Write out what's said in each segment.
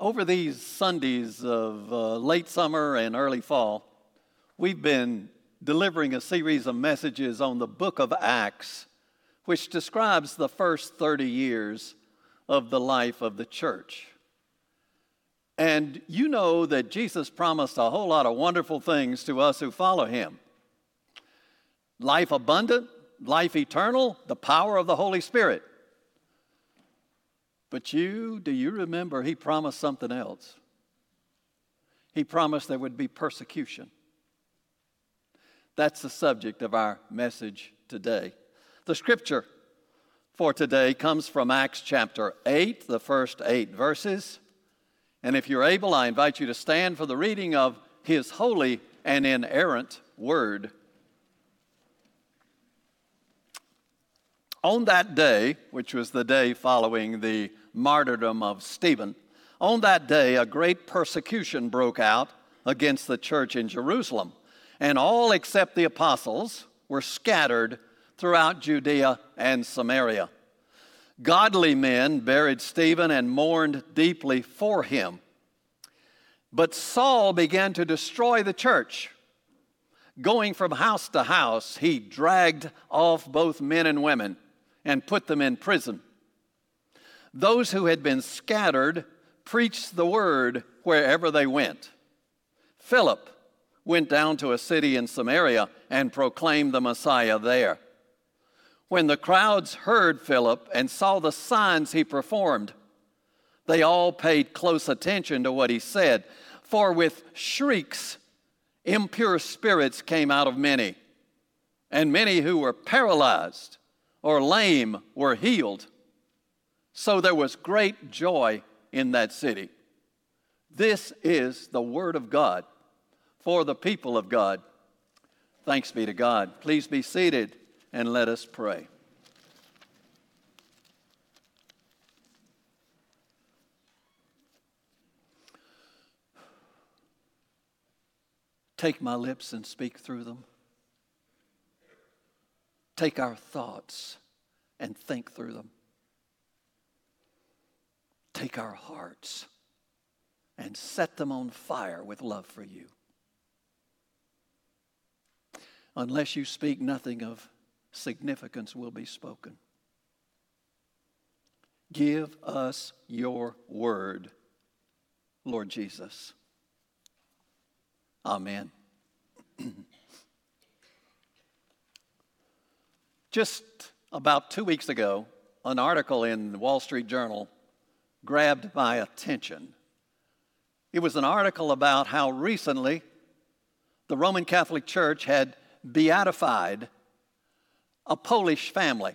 Over these Sundays of uh, late summer and early fall, we've been delivering a series of messages on the book of Acts, which describes the first 30 years of the life of the church. And you know that Jesus promised a whole lot of wonderful things to us who follow him life abundant, life eternal, the power of the Holy Spirit. But you, do you remember he promised something else? He promised there would be persecution. That's the subject of our message today. The scripture for today comes from Acts chapter 8, the first eight verses. And if you're able, I invite you to stand for the reading of his holy and inerrant word. On that day, which was the day following the martyrdom of Stephen, on that day a great persecution broke out against the church in Jerusalem, and all except the apostles were scattered throughout Judea and Samaria. Godly men buried Stephen and mourned deeply for him. But Saul began to destroy the church. Going from house to house, he dragged off both men and women and put them in prison. Those who had been scattered preached the word wherever they went. Philip went down to a city in Samaria and proclaimed the Messiah there. When the crowds heard Philip and saw the signs he performed, they all paid close attention to what he said, for with shrieks, impure spirits came out of many, and many who were paralyzed or lame were healed. So there was great joy in that city. This is the Word of God for the people of God. Thanks be to God. Please be seated and let us pray. Take my lips and speak through them. Take our thoughts and think through them take our hearts and set them on fire with love for you. Unless you speak, nothing of significance will be spoken. Give us your word, Lord Jesus. Amen. Just about two weeks ago, an article in the Wall Street Journal grabbed my attention. It was an article about how recently the Roman Catholic Church had beatified a Polish family.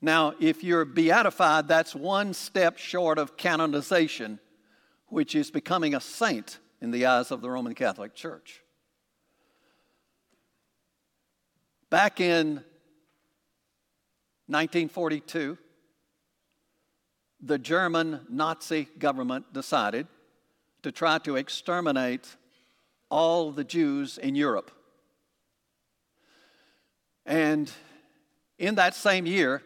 Now, if you're beatified, that's one step short of canonization, which is becoming a saint in the eyes of the Roman Catholic Church. Back in 1942, the German Nazi government decided to try to exterminate all the Jews in Europe. And in that same year,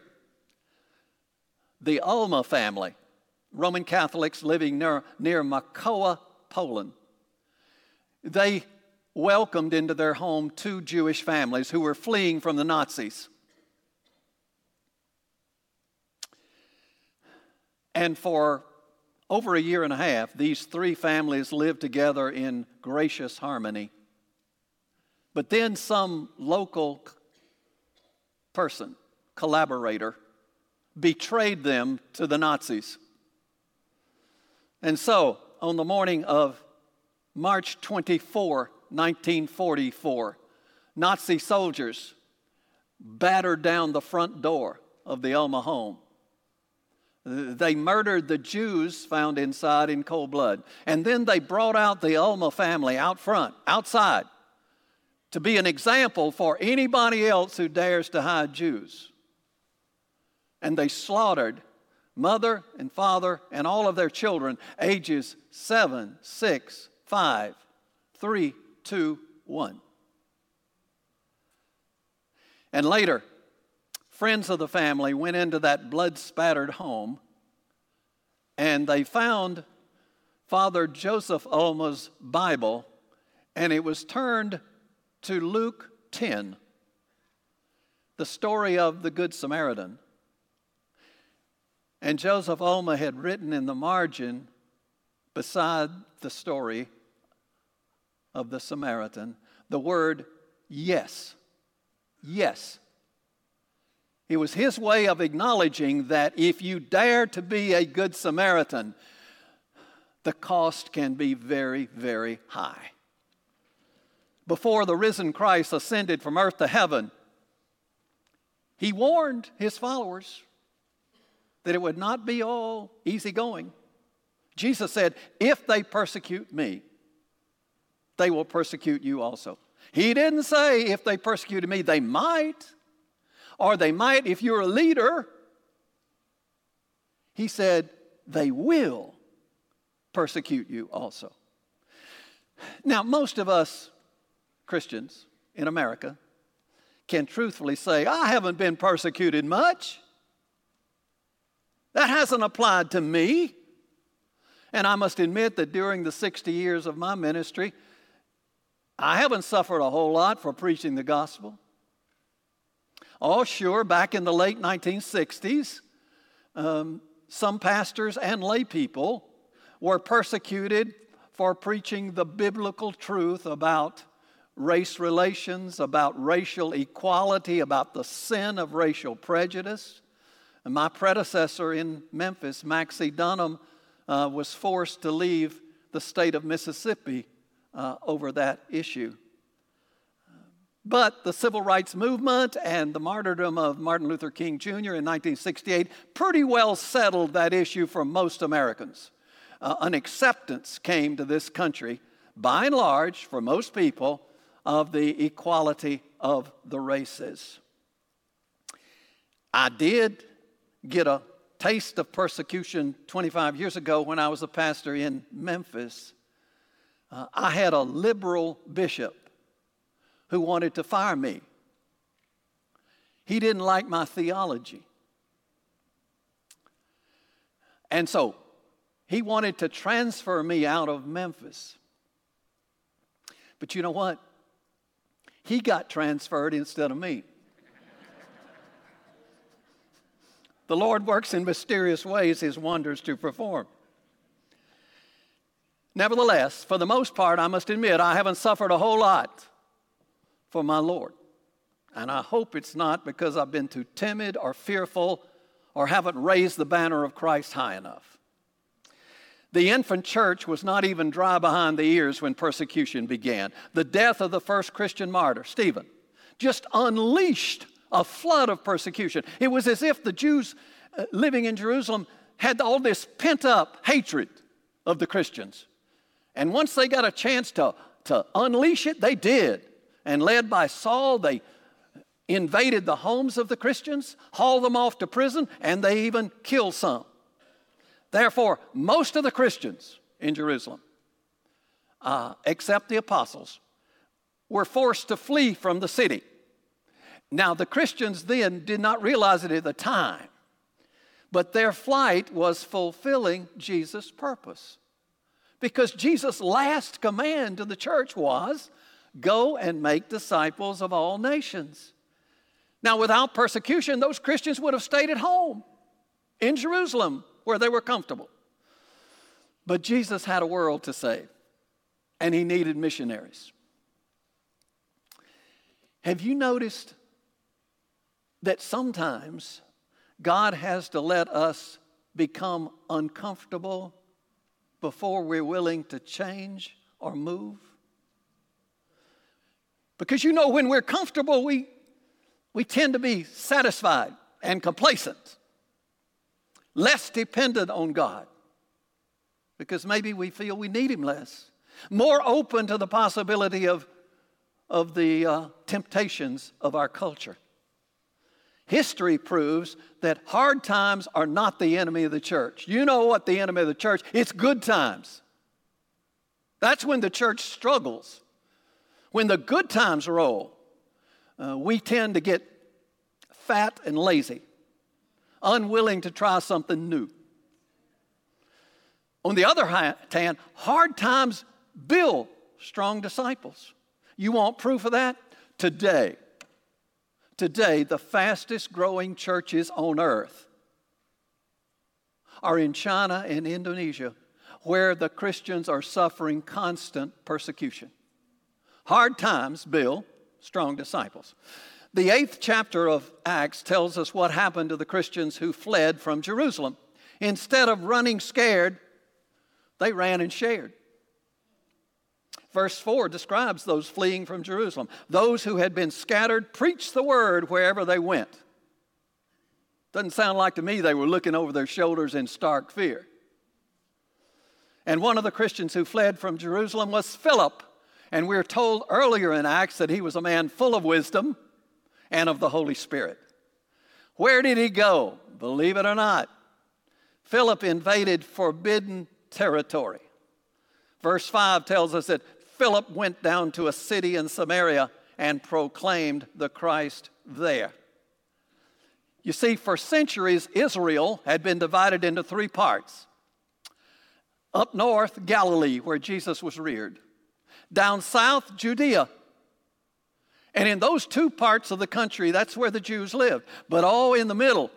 the Ulma family, Roman Catholics living near, near Markowa, Poland, they welcomed into their home two Jewish families who were fleeing from the Nazis. And for over a year and a half, these three families lived together in gracious harmony. But then some local person, collaborator, betrayed them to the Nazis. And so, on the morning of March 24, 1944, Nazi soldiers battered down the front door of the Ulma home they murdered the Jews found inside in cold blood. And then they brought out the Ulma family out front, outside, to be an example for anybody else who dares to hide Jews. And they slaughtered mother and father and all of their children, ages seven, six, five, three, two, one. And later, friends of the family went into that blood spattered home and they found Father Joseph Ulma's Bible, and it was turned to Luke 10, the story of the Good Samaritan. And Joseph Ulma had written in the margin, beside the story of the Samaritan, the word yes. Yes. It was his way of acknowledging that if you dare to be a good Samaritan, the cost can be very, very high. Before the risen Christ ascended from earth to heaven, he warned his followers that it would not be all easy going. Jesus said, If they persecute me, they will persecute you also. He didn't say, If they persecuted me, they might, or they might if you're a leader. He said, They will persecute you also. Now, most of us Christians in America can truthfully say, I haven't been persecuted much. That hasn't applied to me. And I must admit that during the 60 years of my ministry, I haven't suffered a whole lot for preaching the gospel. Oh, sure, back in the late 1960s, um, some pastors and lay people were persecuted for preaching the biblical truth about race relations, about racial equality, about the sin of racial prejudice. And my predecessor in Memphis, Maxie Dunnam, uh, was forced to leave the state of Mississippi uh, over that issue. But the civil rights movement and the martyrdom of Martin Luther King Jr. in 1968 pretty well settled that issue for most Americans. Uh, an acceptance came to this country, by and large, for most people, of the equality of the races. I did get a taste of persecution 25 years ago when I was a pastor in Memphis. Uh, I had a liberal bishop who wanted to fire me. He didn't like my theology. And so he wanted to transfer me out of Memphis. But you know what? He got transferred instead of me. the Lord works in mysterious ways his wonders to perform. Nevertheless, for the most part, I must admit, I haven't suffered a whole lot for my Lord. And I hope it's not because I've been too timid or fearful or haven't raised the banner of Christ high enough. The infant church was not even dry behind the ears when persecution began. The death of the first Christian martyr, Stephen, just unleashed a flood of persecution. It was as if the Jews uh, living in Jerusalem had all this pent up hatred of the Christians. And once they got a chance to, to unleash it, they did. And led by Saul, they invaded the homes of the Christians, hauled them off to prison, and they even killed some. Therefore, most of the Christians in Jerusalem, uh, except the apostles, were forced to flee from the city. Now, the Christians then did not realize it at the time, but their flight was fulfilling Jesus' purpose. Because Jesus' last command to the church was go and make disciples of all nations. Now, without persecution, those Christians would have stayed at home in Jerusalem where they were comfortable. But Jesus had a world to save, and he needed missionaries. Have you noticed that sometimes God has to let us become uncomfortable before we're willing to change or move? Because you know, when we're comfortable, we, we tend to be satisfied and complacent less dependent on God because maybe we feel we need Him less, more open to the possibility of, of the uh, temptations of our culture. History proves that hard times are not the enemy of the church. You know what the enemy of the church? It's good times. That's when the church struggles. When the good times roll, uh, we tend to get fat and lazy unwilling to try something new. On the other hand, hard times build strong disciples. You want proof of that? Today, today, the fastest growing churches on earth are in China and Indonesia, where the Christians are suffering constant persecution. Hard times Bill, strong disciples. The eighth chapter of Acts tells us what happened to the Christians who fled from Jerusalem. Instead of running scared, they ran and shared. Verse 4 describes those fleeing from Jerusalem. Those who had been scattered preached the word wherever they went. Doesn't sound like to me they were looking over their shoulders in stark fear. And one of the Christians who fled from Jerusalem was Philip. And we're told earlier in Acts that he was a man full of wisdom and of the Holy Spirit. Where did he go? Believe it or not, Philip invaded forbidden territory. Verse 5 tells us that Philip went down to a city in Samaria and proclaimed the Christ there. You see, for centuries, Israel had been divided into three parts. Up north, Galilee, where Jesus was reared. Down south, Judea. And in those two parts of the country, that's where the Jews lived. But all in the middle,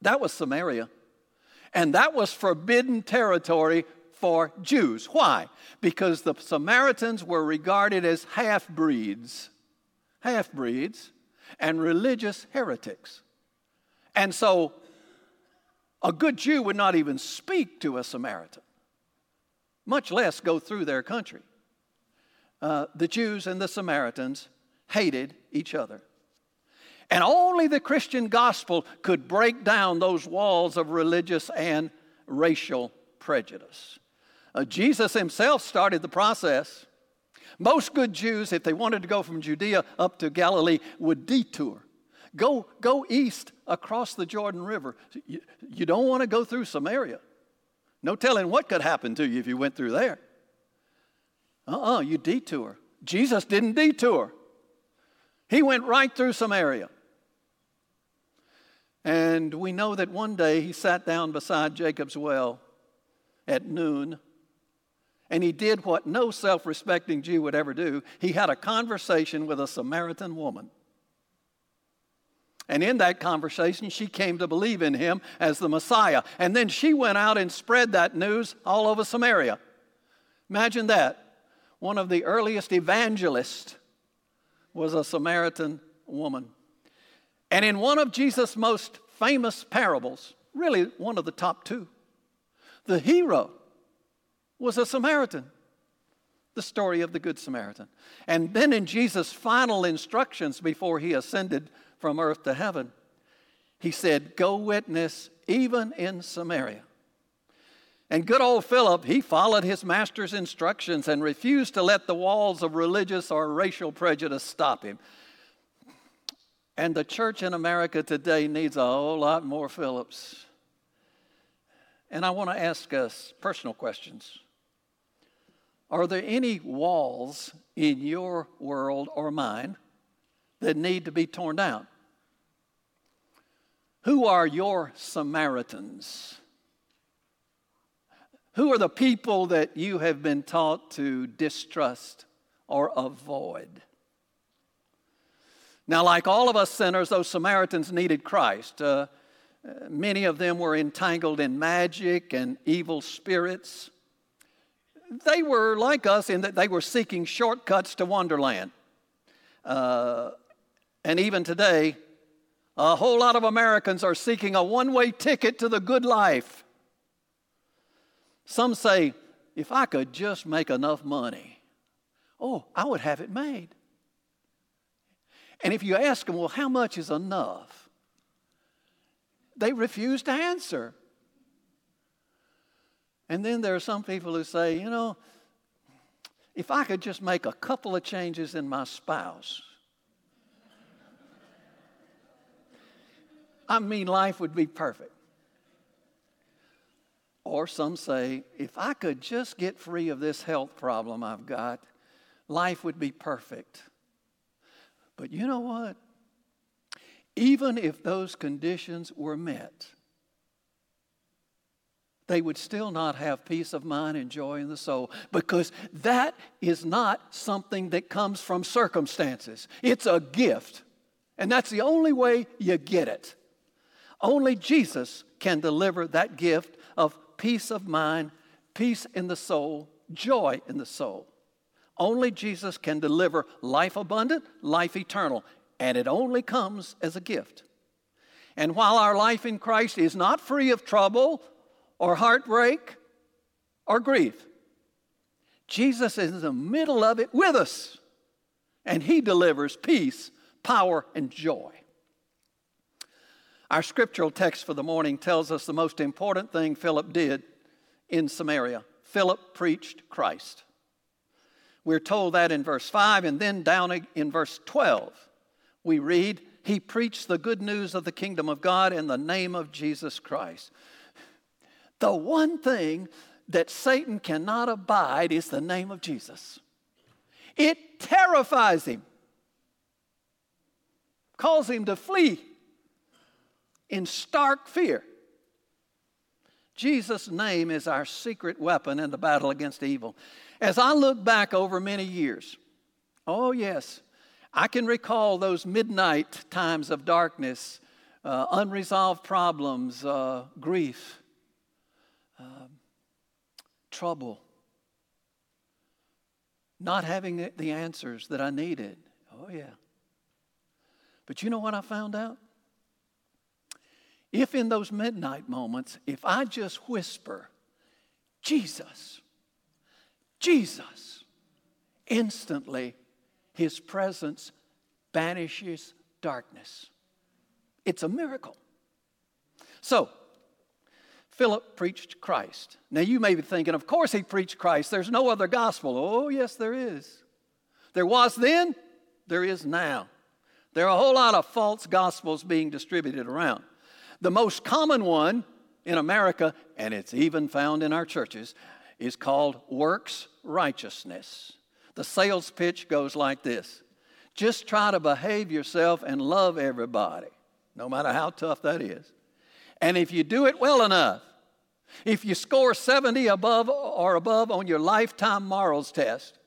that was Samaria. And that was forbidden territory for Jews. Why? Because the Samaritans were regarded as half breeds, half breeds, and religious heretics. And so a good Jew would not even speak to a Samaritan, much less go through their country. Uh, the Jews and the Samaritans hated each other. And only the Christian gospel could break down those walls of religious and racial prejudice. Uh, Jesus himself started the process. Most good Jews, if they wanted to go from Judea up to Galilee, would detour. Go, go east across the Jordan River. You, you don't want to go through Samaria. No telling what could happen to you if you went through there. Uh uh-uh, uh you detour. Jesus didn't detour, he went right through Samaria. And we know that one day he sat down beside Jacob's well at noon and he did what no self respecting Jew would ever do. He had a conversation with a Samaritan woman. And in that conversation, she came to believe in him as the Messiah. And then she went out and spread that news all over Samaria. Imagine that. One of the earliest evangelists was a Samaritan woman. And in one of Jesus' most famous parables, really one of the top two, the hero was a Samaritan. The story of the Good Samaritan. And then in Jesus' final instructions before he ascended from earth to heaven, he said, Go witness even in Samaria. And good old Philip, he followed his master's instructions and refused to let the walls of religious or racial prejudice stop him. And the church in America today needs a whole lot more Philips. And I want to ask us personal questions. Are there any walls in your world or mine that need to be torn down? Who are your Samaritans? Who are the people that you have been taught to distrust or avoid? Now, like all of us sinners, those Samaritans needed Christ. Uh, many of them were entangled in magic and evil spirits they were like us in that they were seeking shortcuts to Wonderland. Uh, and even today, a whole lot of Americans are seeking a one way ticket to the good life. Some say, if I could just make enough money, oh, I would have it made. And if you ask them, well, how much is enough? They refuse to answer. And then there are some people who say, you know, if I could just make a couple of changes in my spouse, I mean, life would be perfect. Or some say, if I could just get free of this health problem I've got, life would be perfect. But you know what? Even if those conditions were met, they would still not have peace of mind and joy in the soul because that is not something that comes from circumstances. It's a gift. And that's the only way you get it. Only Jesus can deliver that gift peace of mind, peace in the soul, joy in the soul. Only Jesus can deliver life abundant, life eternal, and it only comes as a gift. And while our life in Christ is not free of trouble or heartbreak or grief, Jesus is in the middle of it with us, and He delivers peace, power, and joy. Our scriptural text for the morning tells us the most important thing Philip did in Samaria. Philip preached Christ. We're told that in verse 5, and then down in verse 12, we read, He preached the good news of the kingdom of God in the name of Jesus Christ. The one thing that Satan cannot abide is the name of Jesus. It terrifies him, calls him to flee in stark fear. Jesus' name is our secret weapon in the battle against evil. As I look back over many years, oh, yes, I can recall those midnight times of darkness, uh, unresolved problems, uh, grief, uh, trouble, not having the answers that I needed. Oh, yeah. But you know what I found out? If in those midnight moments, if I just whisper, Jesus, Jesus, instantly his presence banishes darkness. It's a miracle. So, Philip preached Christ. Now, you may be thinking, of course he preached Christ. There's no other gospel. Oh, yes, there is. There was then, there is now. There are a whole lot of false gospels being distributed around. The most common one in America, and it's even found in our churches, is called works righteousness. The sales pitch goes like this just try to behave yourself and love everybody, no matter how tough that is. And if you do it well enough, if you score 70 above or above on your lifetime morals test,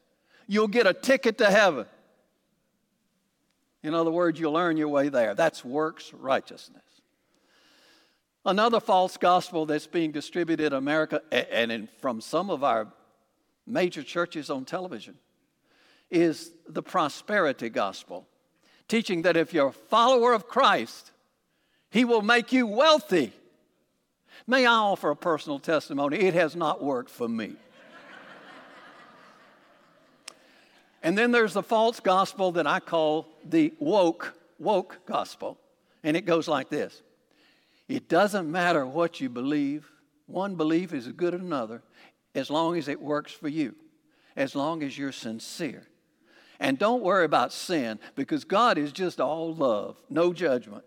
you'll get a ticket to heaven. In other words, you'll earn your way there. That's works righteousness. Another false gospel that's being distributed in America and in, from some of our major churches on television is the prosperity gospel, teaching that if you're a follower of Christ, He will make you wealthy. May I offer a personal testimony? It has not worked for me. and then there's the false gospel that I call the woke, woke gospel. And it goes like this it doesn't matter what you believe, one belief is as good as another as long as it works for you, as long as you're sincere. And don't worry about sin because God is just all love, no judgment.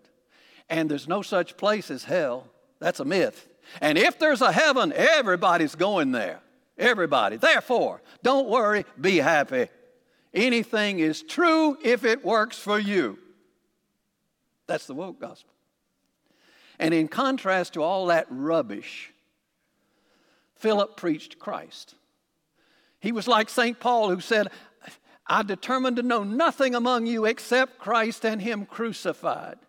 And there's no such place as hell. That's a myth. And if there's a heaven, everybody's going there. Everybody. Therefore, don't worry, be happy. Anything is true if it works for you. That's the woke gospel. And in contrast to all that rubbish, Philip preached Christ. He was like St. Paul, who said, I determined to know nothing among you except Christ and Him crucified.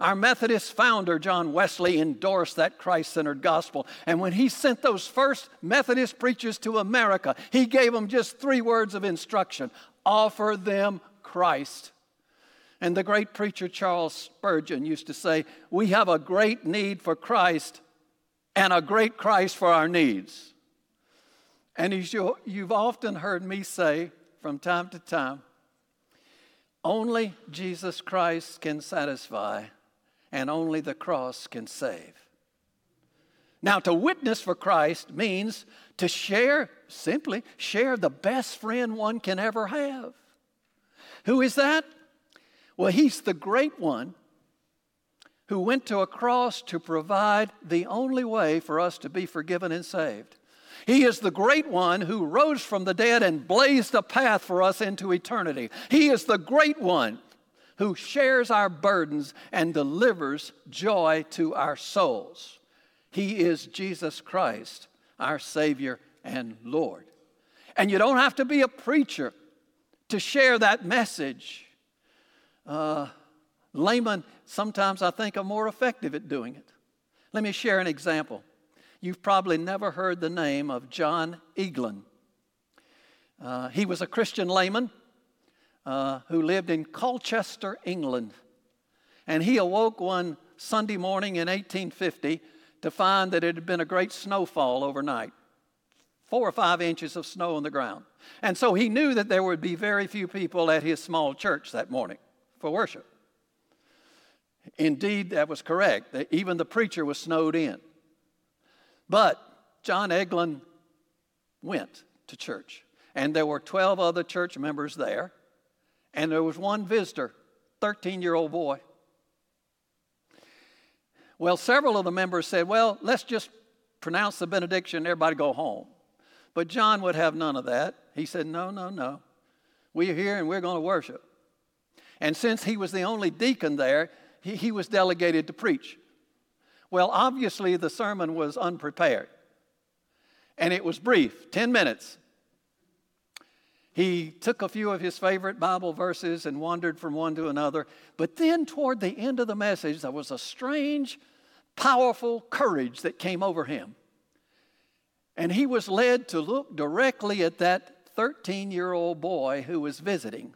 Our Methodist founder, John Wesley, endorsed that Christ centered gospel. And when he sent those first Methodist preachers to America, he gave them just three words of instruction offer them Christ. And the great preacher Charles Spurgeon used to say, We have a great need for Christ and a great Christ for our needs. And you've often heard me say from time to time, only Jesus Christ can satisfy, and only the cross can save. Now, to witness for Christ means to share, simply share the best friend one can ever have. Who is that? Well, he's the great one who went to a cross to provide the only way for us to be forgiven and saved. He is the great one who rose from the dead and blazed a path for us into eternity. He is the great one who shares our burdens and delivers joy to our souls. He is Jesus Christ, our Savior and Lord. And you don't have to be a preacher to share that message. Uh, laymen, sometimes I think, are more effective at doing it. Let me share an example. You've probably never heard the name of John Egglen. Uh, he was a Christian layman uh, who lived in Colchester, England. And he awoke one Sunday morning in 1850 to find that it had been a great snowfall overnight four or five inches of snow on the ground. And so he knew that there would be very few people at his small church that morning for worship. Indeed, that was correct. Even the preacher was snowed in. But John Egglen went to church, and there were 12 other church members there, and there was one visitor, 13 year old boy. Well, several of the members said, Well, let's just pronounce the benediction, and everybody go home. But John would have none of that. He said, No, no, no. We're here and we're going to worship. And since he was the only deacon there, he, he was delegated to preach. Well, obviously, the sermon was unprepared. And it was brief 10 minutes. He took a few of his favorite Bible verses and wandered from one to another. But then, toward the end of the message, there was a strange, powerful courage that came over him. And he was led to look directly at that 13 year old boy who was visiting.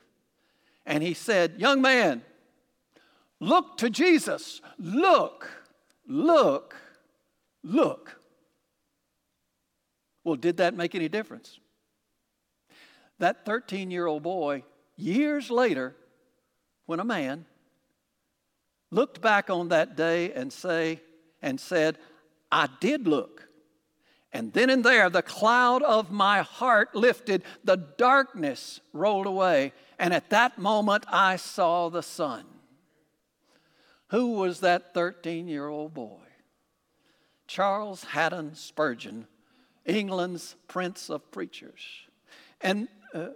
And he said, Young man, look to Jesus. Look, look, look. Well, did that make any difference? That 13 year old boy, years later, when a man looked back on that day and say and said, I did look. And then and there, the cloud of my heart lifted, the darkness rolled away, and at that moment I saw the sun. Who was that 13 year old boy? Charles Haddon Spurgeon, England's Prince of Preachers. And uh,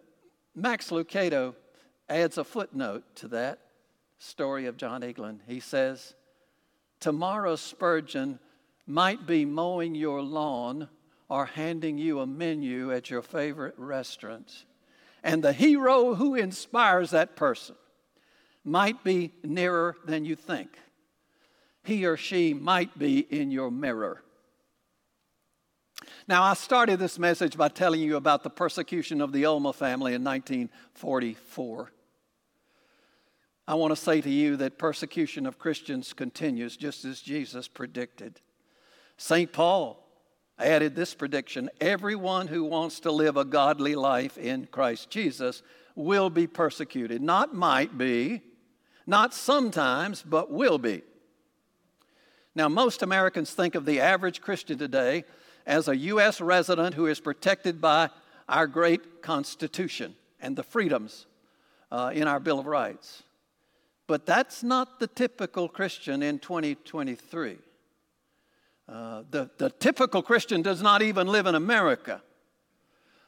Max Lucado adds a footnote to that story of John Egglen. He says, Tomorrow Spurgeon might be mowing your lawn or handing you a menu at your favorite restaurant. And the hero who inspires that person might be nearer than you think. He or she might be in your mirror. Now, I started this message by telling you about the persecution of the Ulma family in 1944. I want to say to you that persecution of Christians continues just as Jesus predicted. St. Paul added this prediction everyone who wants to live a godly life in Christ Jesus will be persecuted. Not might be, not sometimes, but will be. Now, most Americans think of the average Christian today as a U.S. resident who is protected by our great Constitution and the freedoms uh, in our Bill of Rights. But that's not the typical Christian in 2023. Uh, the, the typical Christian does not even live in America.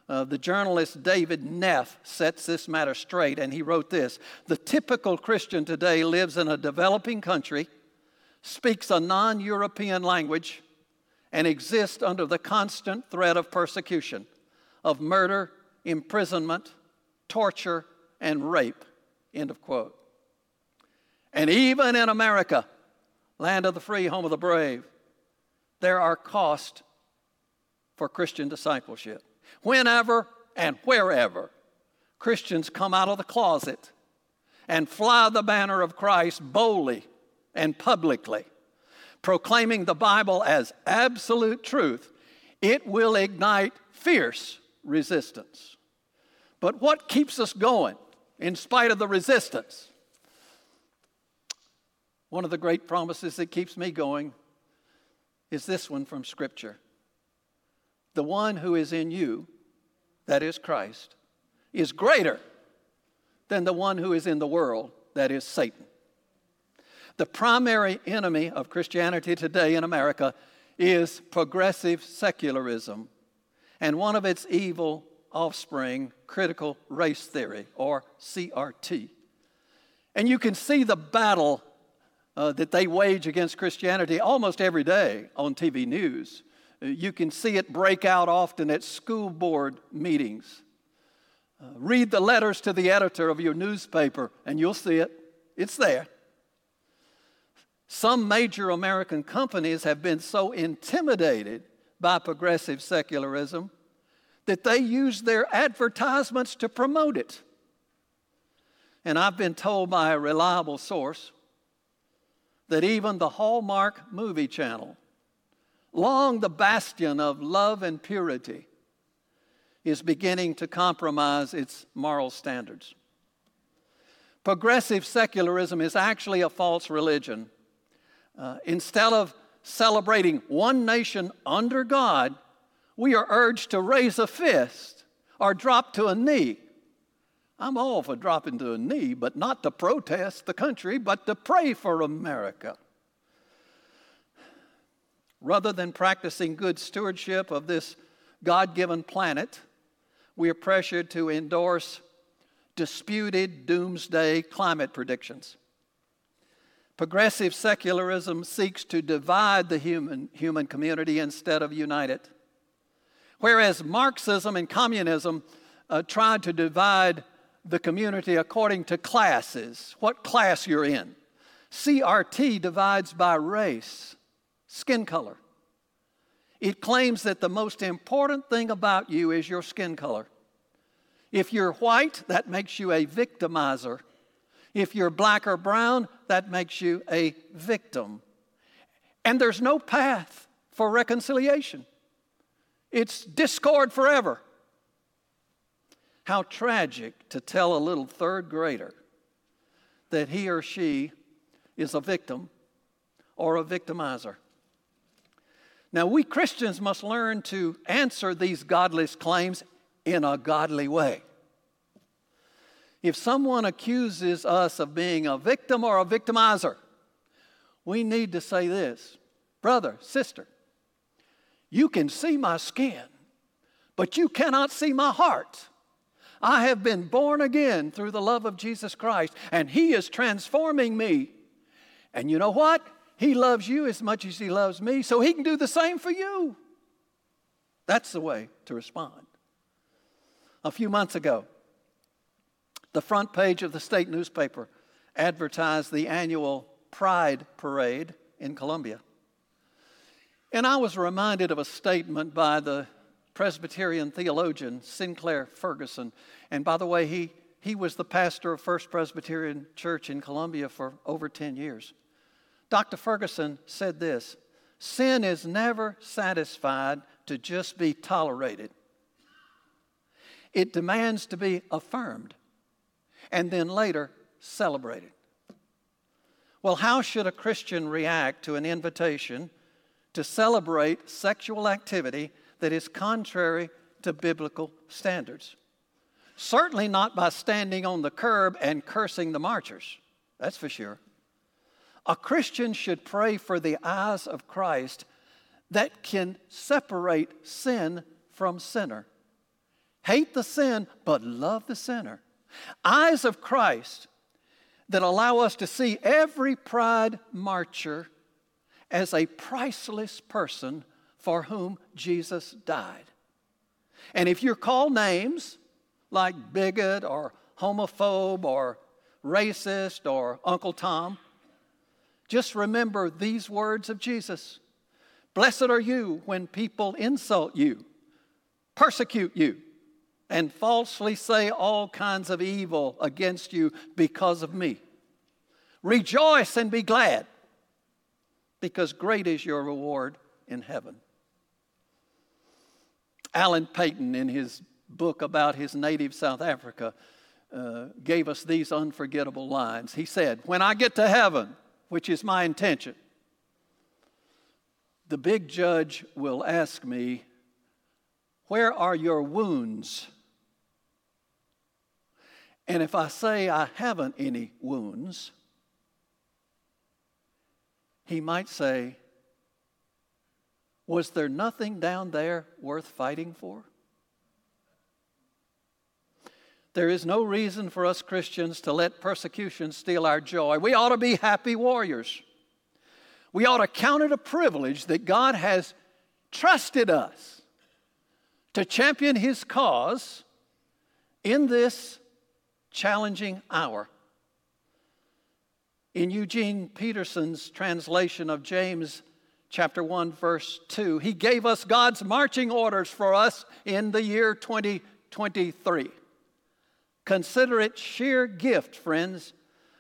Uh, the journalist David Neff sets this matter straight, and he wrote this The typical Christian today lives in a developing country, speaks a non European language, and exists under the constant threat of persecution, of murder, imprisonment, torture, and rape. End of quote. And even in America, land of the free, home of the brave, there are costs for Christian discipleship. Whenever and wherever Christians come out of the closet and fly the banner of Christ boldly and publicly, proclaiming the Bible as absolute truth, it will ignite fierce resistance. But what keeps us going in spite of the resistance? One of the great promises that keeps me going is this one from Scripture. The one who is in you, that is Christ, is greater than the one who is in the world, that is Satan. The primary enemy of Christianity today in America is progressive secularism and one of its evil offspring, critical race theory, or CRT. And you can see the battle uh, that they wage against Christianity almost every day on TV news. Uh, you can see it break out often at school board meetings. Uh, read the letters to the editor of your newspaper, and you'll see it. It's there. Some major American companies have been so intimidated by progressive secularism that they use their advertisements to promote it. And I've been told by a reliable source that even the Hallmark movie channel, long the bastion of love and purity, is beginning to compromise its moral standards. Progressive secularism is actually a false religion. Uh, instead of celebrating one nation under God, we are urged to raise a fist or drop to a knee. I'm all for dropping to a knee, but not to protest the country, but to pray for America. Rather than practicing good stewardship of this God given planet, we are pressured to endorse disputed doomsday climate predictions. Progressive secularism seeks to divide the human, human community instead of unite it. Whereas Marxism and communism uh, tried to divide the community according to classes, what class you're in. CRT divides by race, skin color. It claims that the most important thing about you is your skin color. If you're white, that makes you a victimizer. If you're black or brown, that makes you a victim. And there's no path for reconciliation. It's discord forever. How tragic to tell a little third grader that he or she is a victim or a victimizer. Now, we Christians must learn to answer these godless claims in a godly way. If someone accuses us of being a victim or a victimizer, we need to say this Brother, sister, you can see my skin, but you cannot see my heart. I have been born again through the love of Jesus Christ, and He is transforming me. And you know what? He loves you as much as He loves me, so He can do the same for you. That's the way to respond. A few months ago, the front page of the state newspaper advertised the annual Pride Parade in Columbia. And I was reminded of a statement by the Presbyterian theologian Sinclair Ferguson. And by the way, he, he was the pastor of First Presbyterian Church in Columbia for over 10 years. Dr. Ferguson said this Sin is never satisfied to just be tolerated, it demands to be affirmed and then later celebrated. Well, how should a Christian react to an invitation to celebrate sexual activity that is contrary to biblical standards. Certainly not by standing on the curb and cursing the marchers, that's for sure. A Christian should pray for the eyes of Christ that can separate sin from sinner. Hate the sin, but love the sinner. Eyes of Christ that allow us to see every pride marcher as a priceless person for whom Jesus died. And if you're called names like bigot or homophobe or racist or Uncle Tom, just remember these words of Jesus Blessed are you when people insult you, persecute you, and falsely say all kinds of evil against you because of me. Rejoice and be glad because great is your reward in heaven. Alan Paton, in his book about his native South Africa, uh, gave us these unforgettable lines. He said, When I get to heaven, which is my intention, the big judge will ask me, Where are your wounds? And if I say I haven't any wounds, he might say, Was there nothing down there worth fighting for? There is no reason for us Christians to let persecution steal our joy. We ought to be happy warriors. we ought to count it a privilege that God has trusted us to champion His cause in this challenging hour. In Eugene Peterson's translation of James chapter 1 verse 2, he gave us God's marching orders for us in the year 2023. Consider it sheer gift, friends,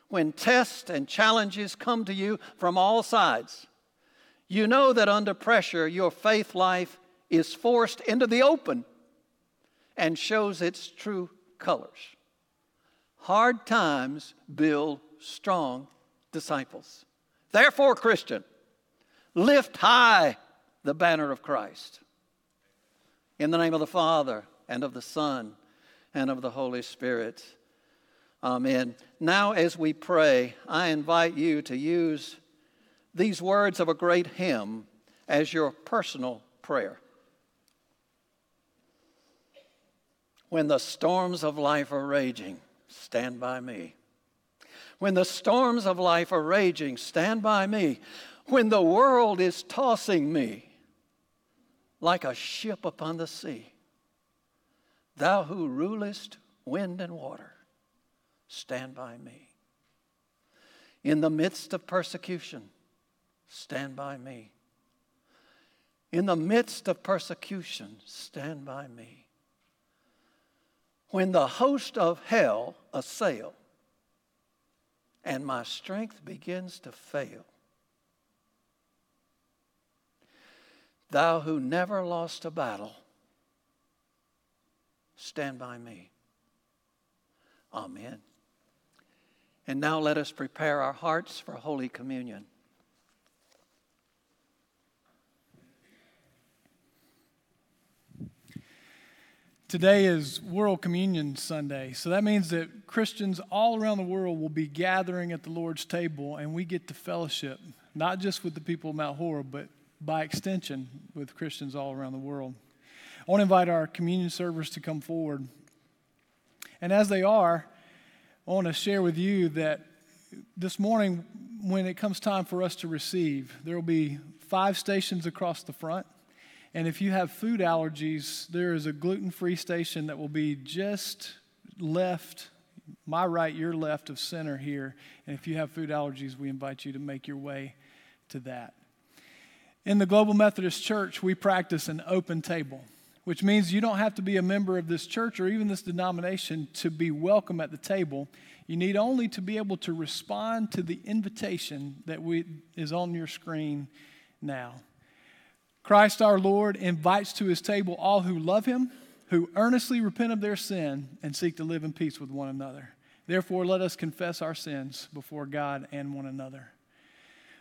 when tests and challenges come to you from all sides. You know that under pressure, your faith life is forced into the open and shows its true colors. Hard times build strong disciples. Therefore, Christian, lift high the banner of Christ. In the name of the Father, and of the Son, and of the Holy Spirit. Amen. Now, as we pray, I invite you to use these words of a great hymn as your personal prayer. When the storms of life are raging, stand by me. When the storms of life are raging, stand by me. When the world is tossing me like a ship upon the sea, thou who rulest wind and water, stand by me. In the midst of persecution, stand by me. In the midst of persecution, stand by me. When the host of hell assail, and my strength begins to fail. Thou who never lost a battle, stand by me. Amen. And now let us prepare our hearts for Holy Communion. Today is World Communion Sunday, so that means that Christians all around the world will be gathering at the Lord's table and we get to fellowship, not just with the people of Mount Horeb, but by extension with Christians all around the world. I want to invite our communion servers to come forward. And as they are, I want to share with you that this morning, when it comes time for us to receive, there will be five stations across the front. And if you have food allergies, there is a gluten free station that will be just left, my right, your left of center here. And if you have food allergies, we invite you to make your way to that. In the Global Methodist Church, we practice an open table, which means you don't have to be a member of this church or even this denomination to be welcome at the table. You need only to be able to respond to the invitation that we, is on your screen now. Christ our Lord invites to his table all who love him, who earnestly repent of their sin, and seek to live in peace with one another. Therefore, let us confess our sins before God and one another.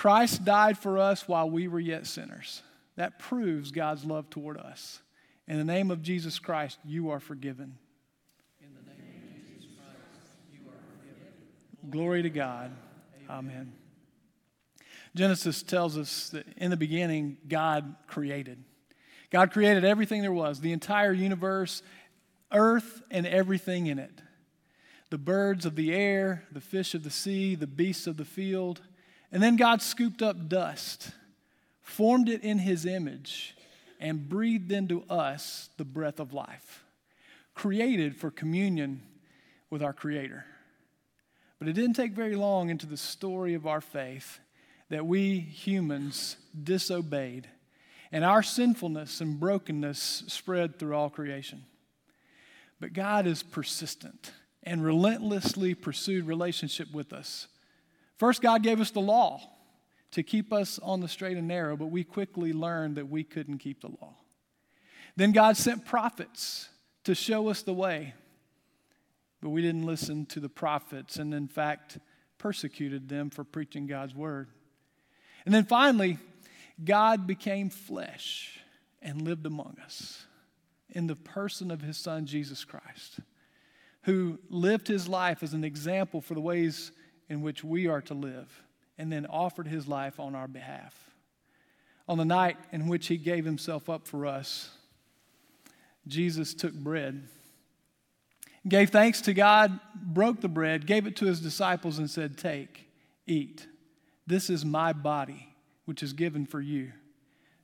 Christ died for us while we were yet sinners. That proves God's love toward us. In the name of Jesus Christ, you are forgiven. In the name of Jesus Christ, you are forgiven. Glory to God. Amen. Amen. Genesis tells us that in the beginning, God created. God created everything there was, the entire universe, earth, and everything in it the birds of the air, the fish of the sea, the beasts of the field. And then God scooped up dust, formed it in his image, and breathed into us the breath of life, created for communion with our Creator. But it didn't take very long into the story of our faith that we humans disobeyed and our sinfulness and brokenness spread through all creation. But God is persistent and relentlessly pursued relationship with us. First, God gave us the law to keep us on the straight and narrow, but we quickly learned that we couldn't keep the law. Then God sent prophets to show us the way, but we didn't listen to the prophets and, in fact, persecuted them for preaching God's word. And then finally, God became flesh and lived among us in the person of his son, Jesus Christ, who lived his life as an example for the ways in which we are to live, and then offered his life on our behalf. On the night in which he gave himself up for us, Jesus took bread, gave thanks to God, broke the bread, gave it to his disciples, and said, Take, eat. This is my body, which is given for you.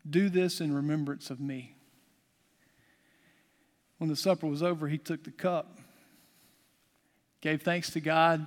Do this in remembrance of me. When the supper was over, he took the cup, gave thanks to God,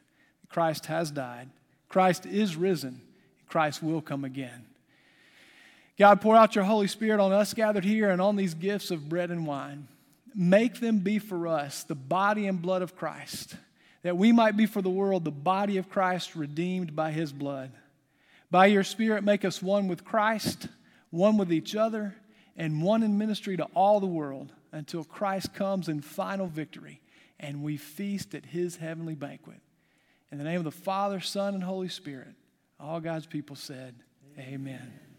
Christ has died, Christ is risen, Christ will come again. God, pour out your Holy Spirit on us gathered here and on these gifts of bread and wine. Make them be for us the body and blood of Christ, that we might be for the world the body of Christ redeemed by his blood. By your Spirit, make us one with Christ one with each other, and one in ministry to all the world until Christ comes in final victory and we feast at his heavenly banquet. In the name of the Father, Son, and Holy Spirit, all God's people said, Amen. Amen.